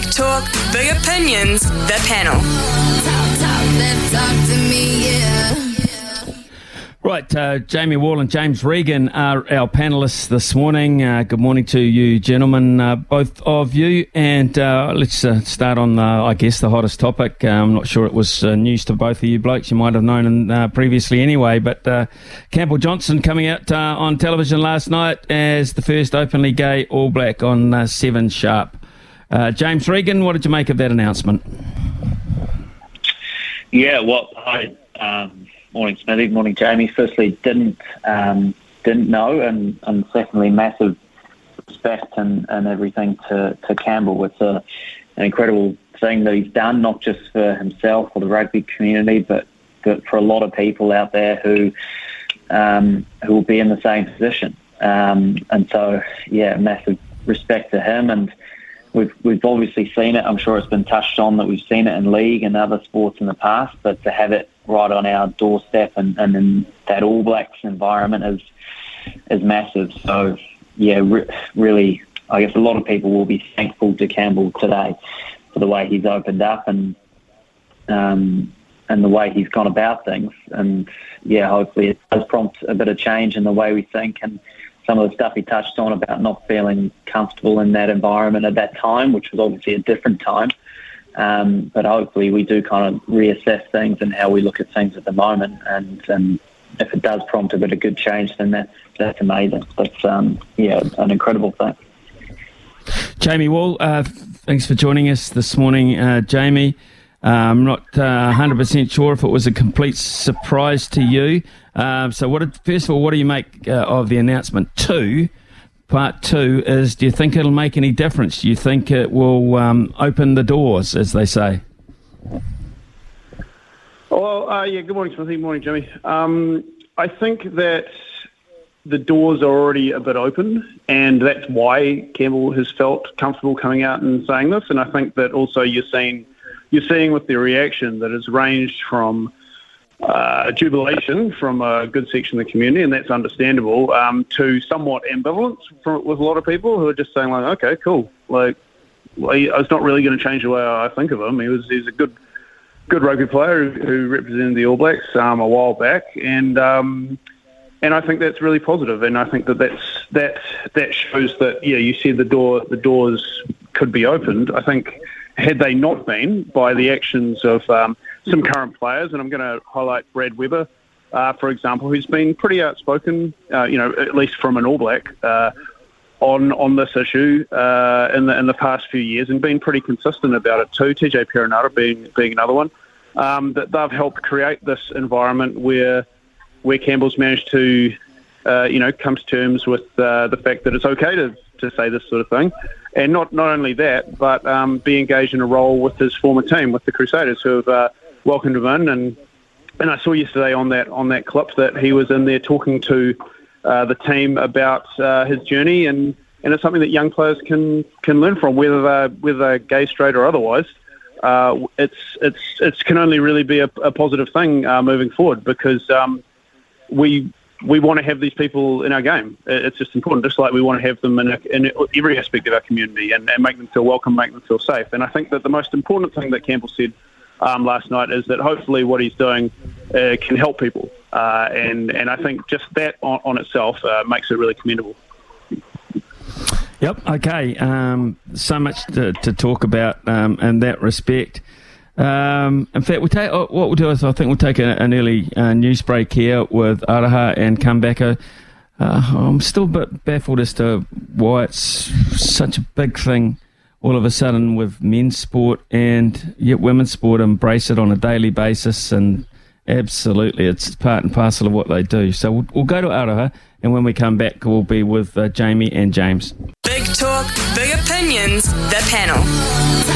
Big talk, big opinions, the panel. Right, uh, Jamie Wall and James Regan are our panelists this morning. Uh, good morning to you, gentlemen, uh, both of you. And uh, let's uh, start on, I guess, the hottest topic. Uh, I'm not sure it was news to both of you blokes. You might have known previously anyway. But Campbell Johnson coming out on television last night as the first openly gay All Black on Seven Sharp. James Regan, what did you make of that announcement? Yeah, well. Um Morning, Smithy. Morning, Jamie. Firstly, didn't um, didn't know, and, and secondly, massive respect and, and everything to, to Campbell. It's a, an incredible thing that he's done, not just for himself or the rugby community, but, but for a lot of people out there who um, who will be in the same position. Um, and so, yeah, massive respect to him. And we've we've obviously seen it. I'm sure it's been touched on that we've seen it in league and other sports in the past, but to have it right on our doorstep and, and in that All Blacks environment is is massive. So yeah, re- really, I guess a lot of people will be thankful to Campbell today for the way he's opened up and um, and the way he's gone about things. And yeah, hopefully it does prompt a bit of change in the way we think and some of the stuff he touched on about not feeling comfortable in that environment at that time, which was obviously a different time. Um, but hopefully we do kind of reassess things and how we look at things at the moment. And, and if it does prompt a bit of good change, then that's, that's amazing. That's, um, yeah, an incredible thing. Jamie Wall, uh, thanks for joining us this morning, uh, Jamie. Uh, I'm not uh, 100% sure if it was a complete surprise to you. Uh, so, what? Did, first of all, what do you make uh, of the announcement? Two, Part two is do you think it'll make any difference? Do you think it will um, open the doors, as they say? Well, uh, yeah, good morning, Smithy. Good morning, Jimmy. Um, I think that the doors are already a bit open, and that's why Campbell has felt comfortable coming out and saying this. And I think that also you're seeing, you're seeing with the reaction that has ranged from uh, jubilation from a good section of the community, and that's understandable, um, to somewhat ambivalence from, with a lot of people who are just saying, like, okay, cool. Like, well, it's not really going to change the way I think of him. He was he's a good good rugby player who, represented the All Blacks um, a while back, and um, and I think that's really. And I think that that's that that shows that yeah, you said the door the doors could be opened. I think had they not been by the actions of um, some current players, and I'm going to highlight Brad Weber, uh, for example, who's been pretty outspoken, uh, you know, at least from an All Black, uh, on on this issue uh, in the in the past few years, and been pretty consistent about it too. TJ Perenara being being another one. Um, that they've helped create this environment where where Campbell's managed to, uh, you know, come to terms with uh, the fact that it's okay to to say this sort of thing, and not not only that, but um, be engaged in a role with his former team, with the Crusaders, who have welcomed him in. And and I saw yesterday on that on that clip that he was in there talking to uh, the team about uh, his journey, and, and it's something that young players can can learn from, whether they're whether they're gay, straight, or otherwise. Uh, it's it's it's can only really be a, a positive thing uh, moving forward because um, we we want to have these people in our game. It's just important, just like we want to have them in, a, in every aspect of our community and, and make them feel welcome, make them feel safe. And I think that the most important thing that Campbell said um, last night is that hopefully what he's doing uh, can help people, uh, and and I think just that on, on itself uh, makes it really commendable. Yep. Okay. Um, so much to, to talk about um, in that respect. Um, in fact, we take oh, what we'll do is I think we'll take a, an early uh, news break here with Araha and back. Uh, I'm still a bit baffled as to why it's such a big thing all of a sudden with men's sport and yet women's sport embrace it on a daily basis and absolutely it's part and parcel of what they do. So we'll, we'll go to Araha and when we come back we'll be with uh, Jamie and James. Big talk, big opinions, the panel.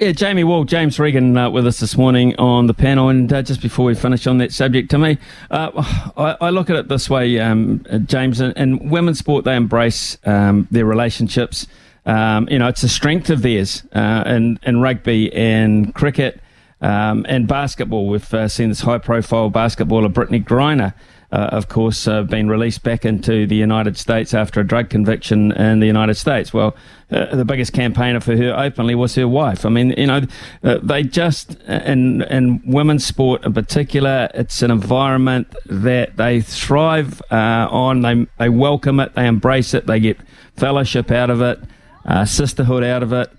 Yeah. Jamie Wall, James Regan uh, with us this morning on the panel. And uh, just before we finish on that subject, to me, uh, I, I, look at it this way, um, uh, James. In, women's sport, they embrace um, their relationships. Um, you know, it's a strength of theirs uh, in, in rugby and cricket um, and basketball. We've uh, seen this high profile basketballer, Brittney Griner uh, of course, uh, been released back into the United States after a drug conviction in the United States. Well, uh, the biggest campaigner for her openly was her wife. I mean, you know, uh, they just in in women's sport in particular, it's an environment that they thrive uh, on. They they welcome it, they embrace it, they get fellowship out of it, uh, sisterhood out of it.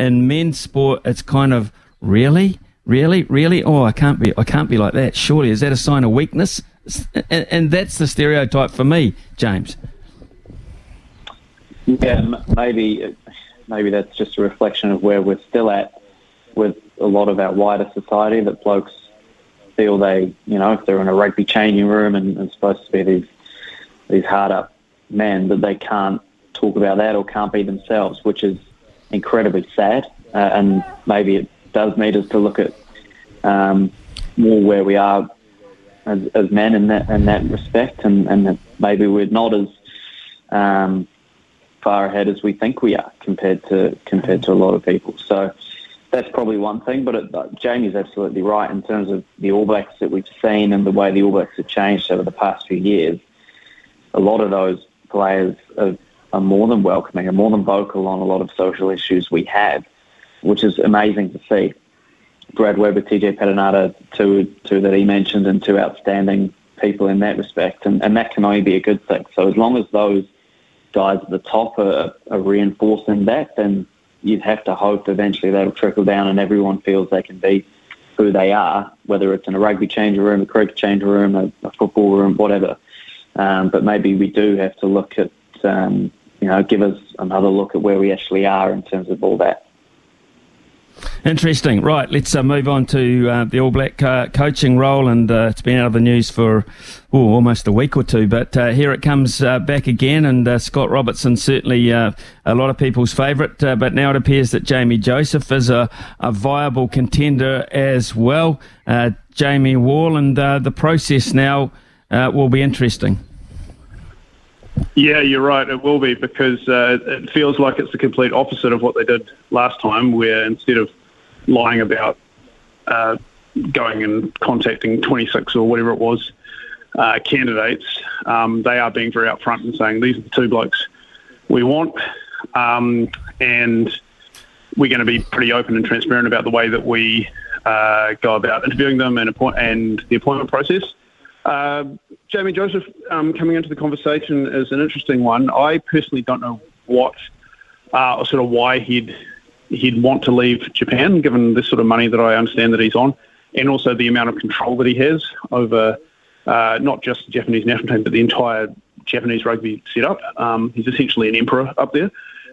in men's sport, it's kind of really. Really, really? Oh, I can't be. I can't be like that. Surely, is that a sign of weakness? And, and that's the stereotype for me, James. Yeah, maybe maybe that's just a reflection of where we're still at with a lot of our wider society. That blokes feel they, you know, if they're in a rugby changing room and, and supposed to be these these hard up men, that they can't talk about that or can't be themselves, which is incredibly sad. Uh, and maybe it does need us to look at um, more where we are as, as men in that in that respect, and, and maybe we're not as um, far ahead as we think we are compared to compared to a lot of people. So that's probably one thing. But it, Jamie's absolutely right in terms of the All Blacks that we've seen and the way the All Blacks have changed over the past few years. A lot of those players are, are more than welcoming, are more than vocal on a lot of social issues we have, which is amazing to see. Brad Weber, TJ Perenara, two, two that he mentioned, and two outstanding people in that respect. And, and that can only be a good thing. So as long as those guys at the top are, are reinforcing that, then you'd have to hope eventually that'll trickle down and everyone feels they can be who they are, whether it's in a rugby changer room, a cricket changer room, a, a football room, whatever. Um, but maybe we do have to look at, um, you know, give us another look at where we actually are in terms of all that. Interesting. Right, let's uh, move on to uh, the All Black uh, coaching role, and uh, it's been out of the news for almost a week or two, but uh, here it comes uh, back again. And Scott Robertson certainly a lot of people's favourite, but now it appears that Jamie Joseph is a, a viable contender as well. Jamie Wall, and the process now will be interesting. Yeah, you're right. It will be because uh, it feels like it's the complete opposite of what they did last time, where instead of lying about uh, going and contacting 26 or whatever it was uh, candidates, um, they are being very upfront and saying these are the two blokes we want, um, and we're going to be pretty open and transparent about the way that we uh, go about interviewing them and appoint and the appointment process. Uh, Jamie Joseph um, coming into the conversation is an interesting one. I personally don't know what uh, or sort of why he'd he'd want to leave Japan, given the sort of money that I understand that he's on, and also the amount of control that he has over uh, not just the Japanese national team, but the entire Japanese rugby setup. Um, he's essentially an emperor up there,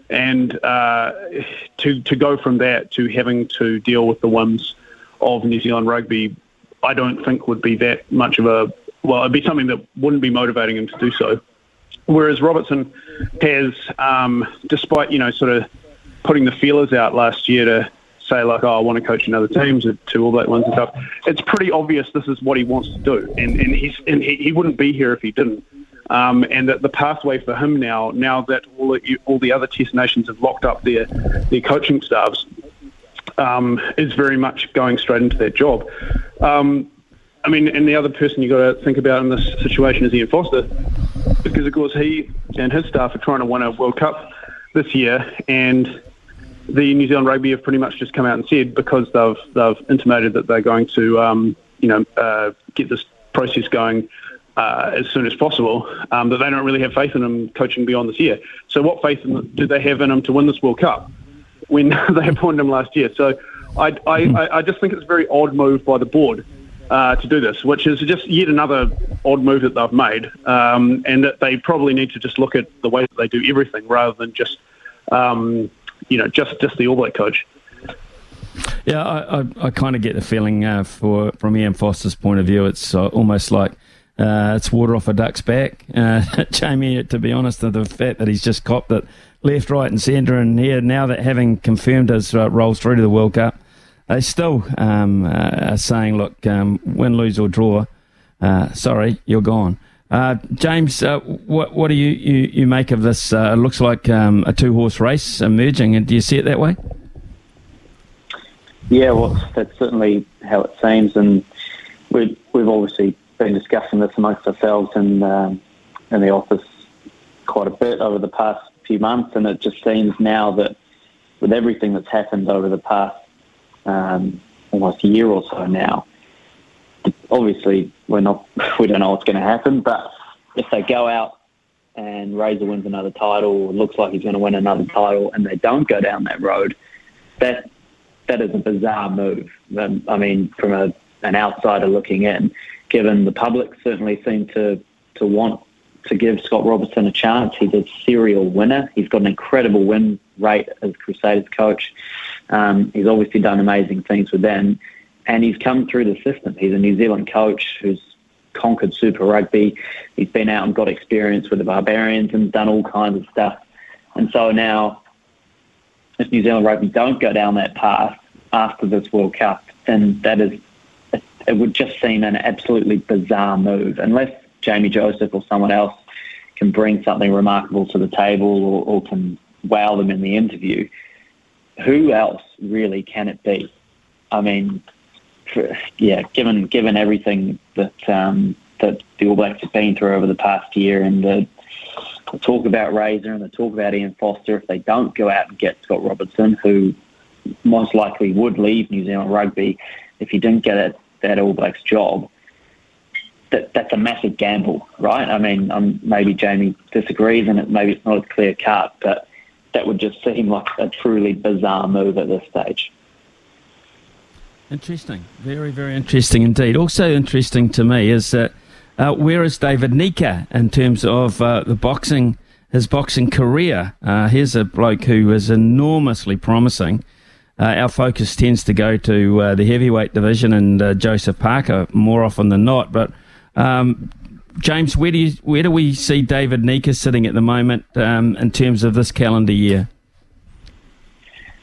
and uh, to to go from that to having to deal with the whims of New Zealand rugby I don't think would be that much of a well, it'd be something that wouldn't be motivating him to do so. Whereas Robertson has, um, despite you know, sort of putting the feelers out last year to say like, oh, I want to coach another teams to All Black ones and stuff. It's pretty obvious this is what he wants to do, and and he's and he, he wouldn't be here if he didn't. Um, and that the pathway for him now, now that all the, all the other Test nations have locked up their their coaching staffs, um, is very much going straight into that job. Um, I mean, and the other person you've got to think about in this situation is Ian Foster, because of course he and his staff are trying to win a World Cup this year, and the New Zealand Rugby have pretty much just come out and said because they've they've intimated that they're going to um, you know uh, get this process going uh, as soon as possible, um, that they don't really have faith in him coaching beyond this year. So, what faith do they have in him to win this World Cup? when they appointed him last year. So I, I, I just think it's a very odd move by the board uh, to do this, which is just yet another odd move that they've made, um, and that they probably need to just look at the way that they do everything rather than just, um, you know, just just the All Black coach. Yeah, I, I, I kind of get the feeling uh, for from Ian Foster's point of view, it's uh, almost like uh, it's water off a duck's back. Uh, Jamie, to be honest, the fact that he's just copped it left, right, and centre. And here, now that having confirmed his uh, rolls through to the World Cup, they still um, uh, are saying, look, um, win, lose, or draw, sorry, you're gone. Uh, James, uh, what, what do you, you, you make of this? Uh, it looks like um, a two horse race emerging, and do you see it that way? Yeah, well, that's certainly how it seems, and we, we've obviously been discussing this amongst ourselves and um, in the office quite a bit over the past few months, and it just seems now that with everything that's happened over the past um, almost a year or so now, obviously we're not we don't know what's going to happen, but if they go out and Razor wins another title, looks like he's going to win another title, and they don't go down that road, that that is a bizarre move. Um, I mean, from a, an outsider looking in, given the public certainly seem to to want to give Scott Robertson a chance. He's a serial winner. He's got an incredible win rate as Crusaders coach. Um, he's obviously done amazing things with them and he's come through the system. He's a New Zealand coach who's conquered Super Rugby. He's been out and got experience with the Barbarians and done all kinds of stuff. And so now, if New Zealand Rugby don't go down that path after this World Cup, then that is it would just seem an absolutely bizarre move, unless Jamie Joseph or someone else can bring something remarkable to the table or, or can wow them in the interview. Who else really can it be? I mean, yeah, given given everything that um, that the All Blacks have been through over the past year, and the, the talk about Razor and the talk about Ian Foster, if they don't go out and get Scott Robertson, who most likely would leave New Zealand rugby if he didn't get it, that All Blacks job, that that's a massive gamble, right? I mean, um, maybe Jamie disagrees, and it, maybe it's not a clear cut, but that would just seem like a truly bizarre move at this stage. Interesting. Very, very interesting indeed. Also interesting to me is that uh, where is David Nyika in terms of uh, the boxing, his boxing career? Uh, here's a bloke who is enormously promising. Uh, our focus tends to go to uh, the heavyweight division and uh, Joseph Parker more often than not. But um, James, where do you, where do we see David Nyika sitting at the moment um, in terms of this calendar year?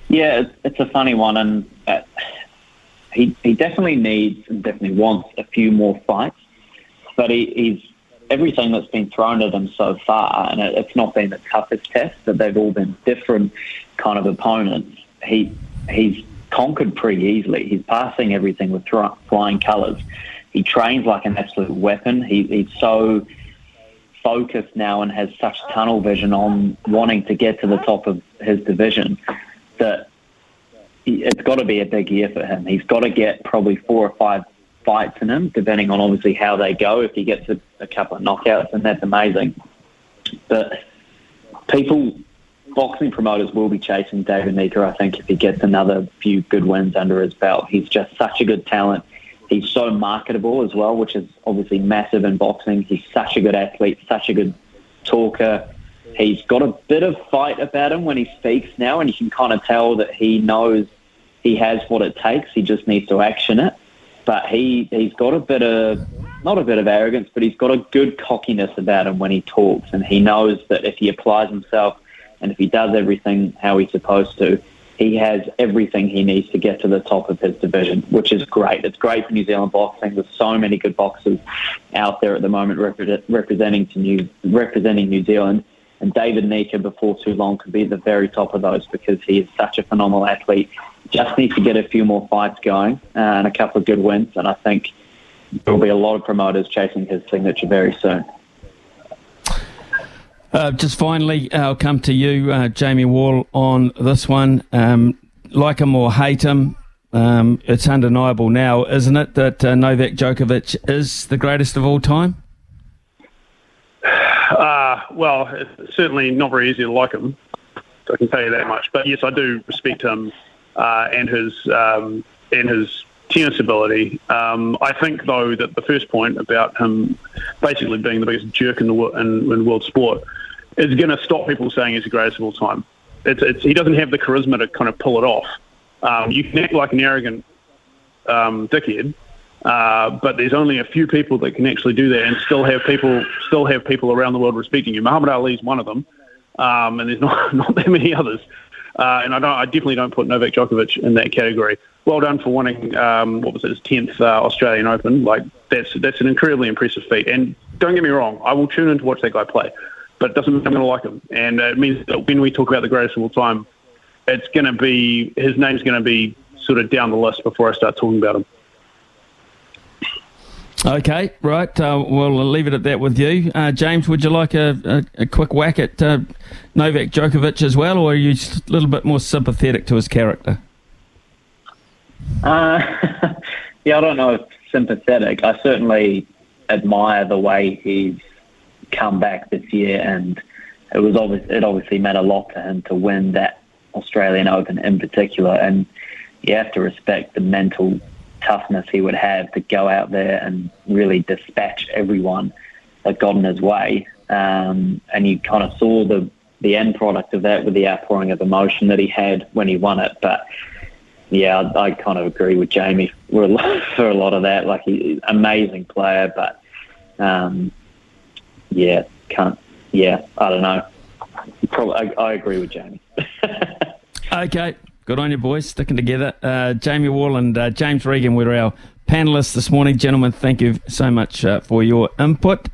Yeah, it's, it's a funny one, and he, he definitely needs and definitely wants a few more fights, but he, he's everything that's been thrown at him so far, and it, it's not been the toughest test, but they've all been different kind of opponents. He he's conquered pretty easily. He's passing everything with flying colours. He trains like an absolute weapon. He, he's so focused now and has such tunnel vision on wanting to get to the top of his division that it's got to be a big year for him. He's got to get probably four or five fights in him, depending on obviously how they go. If he gets a, a couple of knockouts, then that's amazing. But people, boxing promoters will be chasing David Nyika, I think, if he gets another few good wins under his belt. He's just such a good talent. He's so marketable as well, which is obviously massive in boxing. He's such a good athlete, such a good talker. He's got a bit of fight about him when he speaks now, and you can kind of tell that he knows he has what it takes. He just needs to action it. But he he's got a bit of not a bit of arrogance, but he's got a good cockiness about him when he talks, and he knows that if he applies himself and if he does everything how he's supposed to, he has everything he needs to get to the top of his division, which is great. It's great for New Zealand boxing. There's so many good boxers out there at the moment representing to New representing New Zealand. And David Nyika, before too long, could be at the very top of those because he is such a phenomenal athlete just need to get a few more fights going uh, and a couple of good wins, and I think there'll be a lot of promoters chasing his signature very soon. Uh, just finally, I'll come to you, uh, Jamie Wall, on this one. Um, like him or hate him, um, it's undeniable now, isn't it, that uh, Novak Djokovic is the greatest of all time? Uh, well, it's certainly not very easy to like him. I can tell you that much. But yes, I do respect him uh, and his um, and his tennis ability. Um, I think though that the first point about him basically being the biggest jerk in the in, in world sport is going to stop people saying he's the greatest of all time. It's, it's, he doesn't have the charisma to kind of pull it off. Um, you can act like an arrogant um, dickhead, uh, but there's only a few people that can actually do that and still have people still have people around the world respecting you. Muhammad Ali is one of them. um, and there's not not that many others. Uh, and I don't, I definitely don't put Novak Djokovic in that category. Well done for winning, um, what was it, his tenth uh, Australian Open. Like that's that's an incredibly impressive feat. And don't get me wrong, I will tune in to watch that guy play, but it doesn't mean I'm going to like him. And it means that when we talk about the greatest of all time, it's going to be his name's going to be sort of down the list before I start talking about him. Okay, right. Uh, we'll leave it at that with you. Uh, James, would you like a, a, a quick whack at uh, Novak Djokovic as well, or are you a little bit more sympathetic to his character? Uh, yeah, I don't know if sympathetic. I certainly admire the way he's come back this year, and it was obvious, it obviously meant a lot to him to win that Australian Open in particular, and you have to respect the mental toughness he would have to go out there and really dispatch everyone that got in his way. Um, and you kind of saw the the end product of that with the outpouring of emotion that he had when he won it. But yeah, I, I kind of agree with Jamie for a lot, for a lot of that. Like, he's amazing player, but um, yeah, can't. Yeah, I don't know. Probably, I, I agree with Jamie. okay. Good on you, boys, sticking together. Uh, Jamie Wall and uh, James Regan were our panelists this morning. Gentlemen, thank you so much uh, for your input.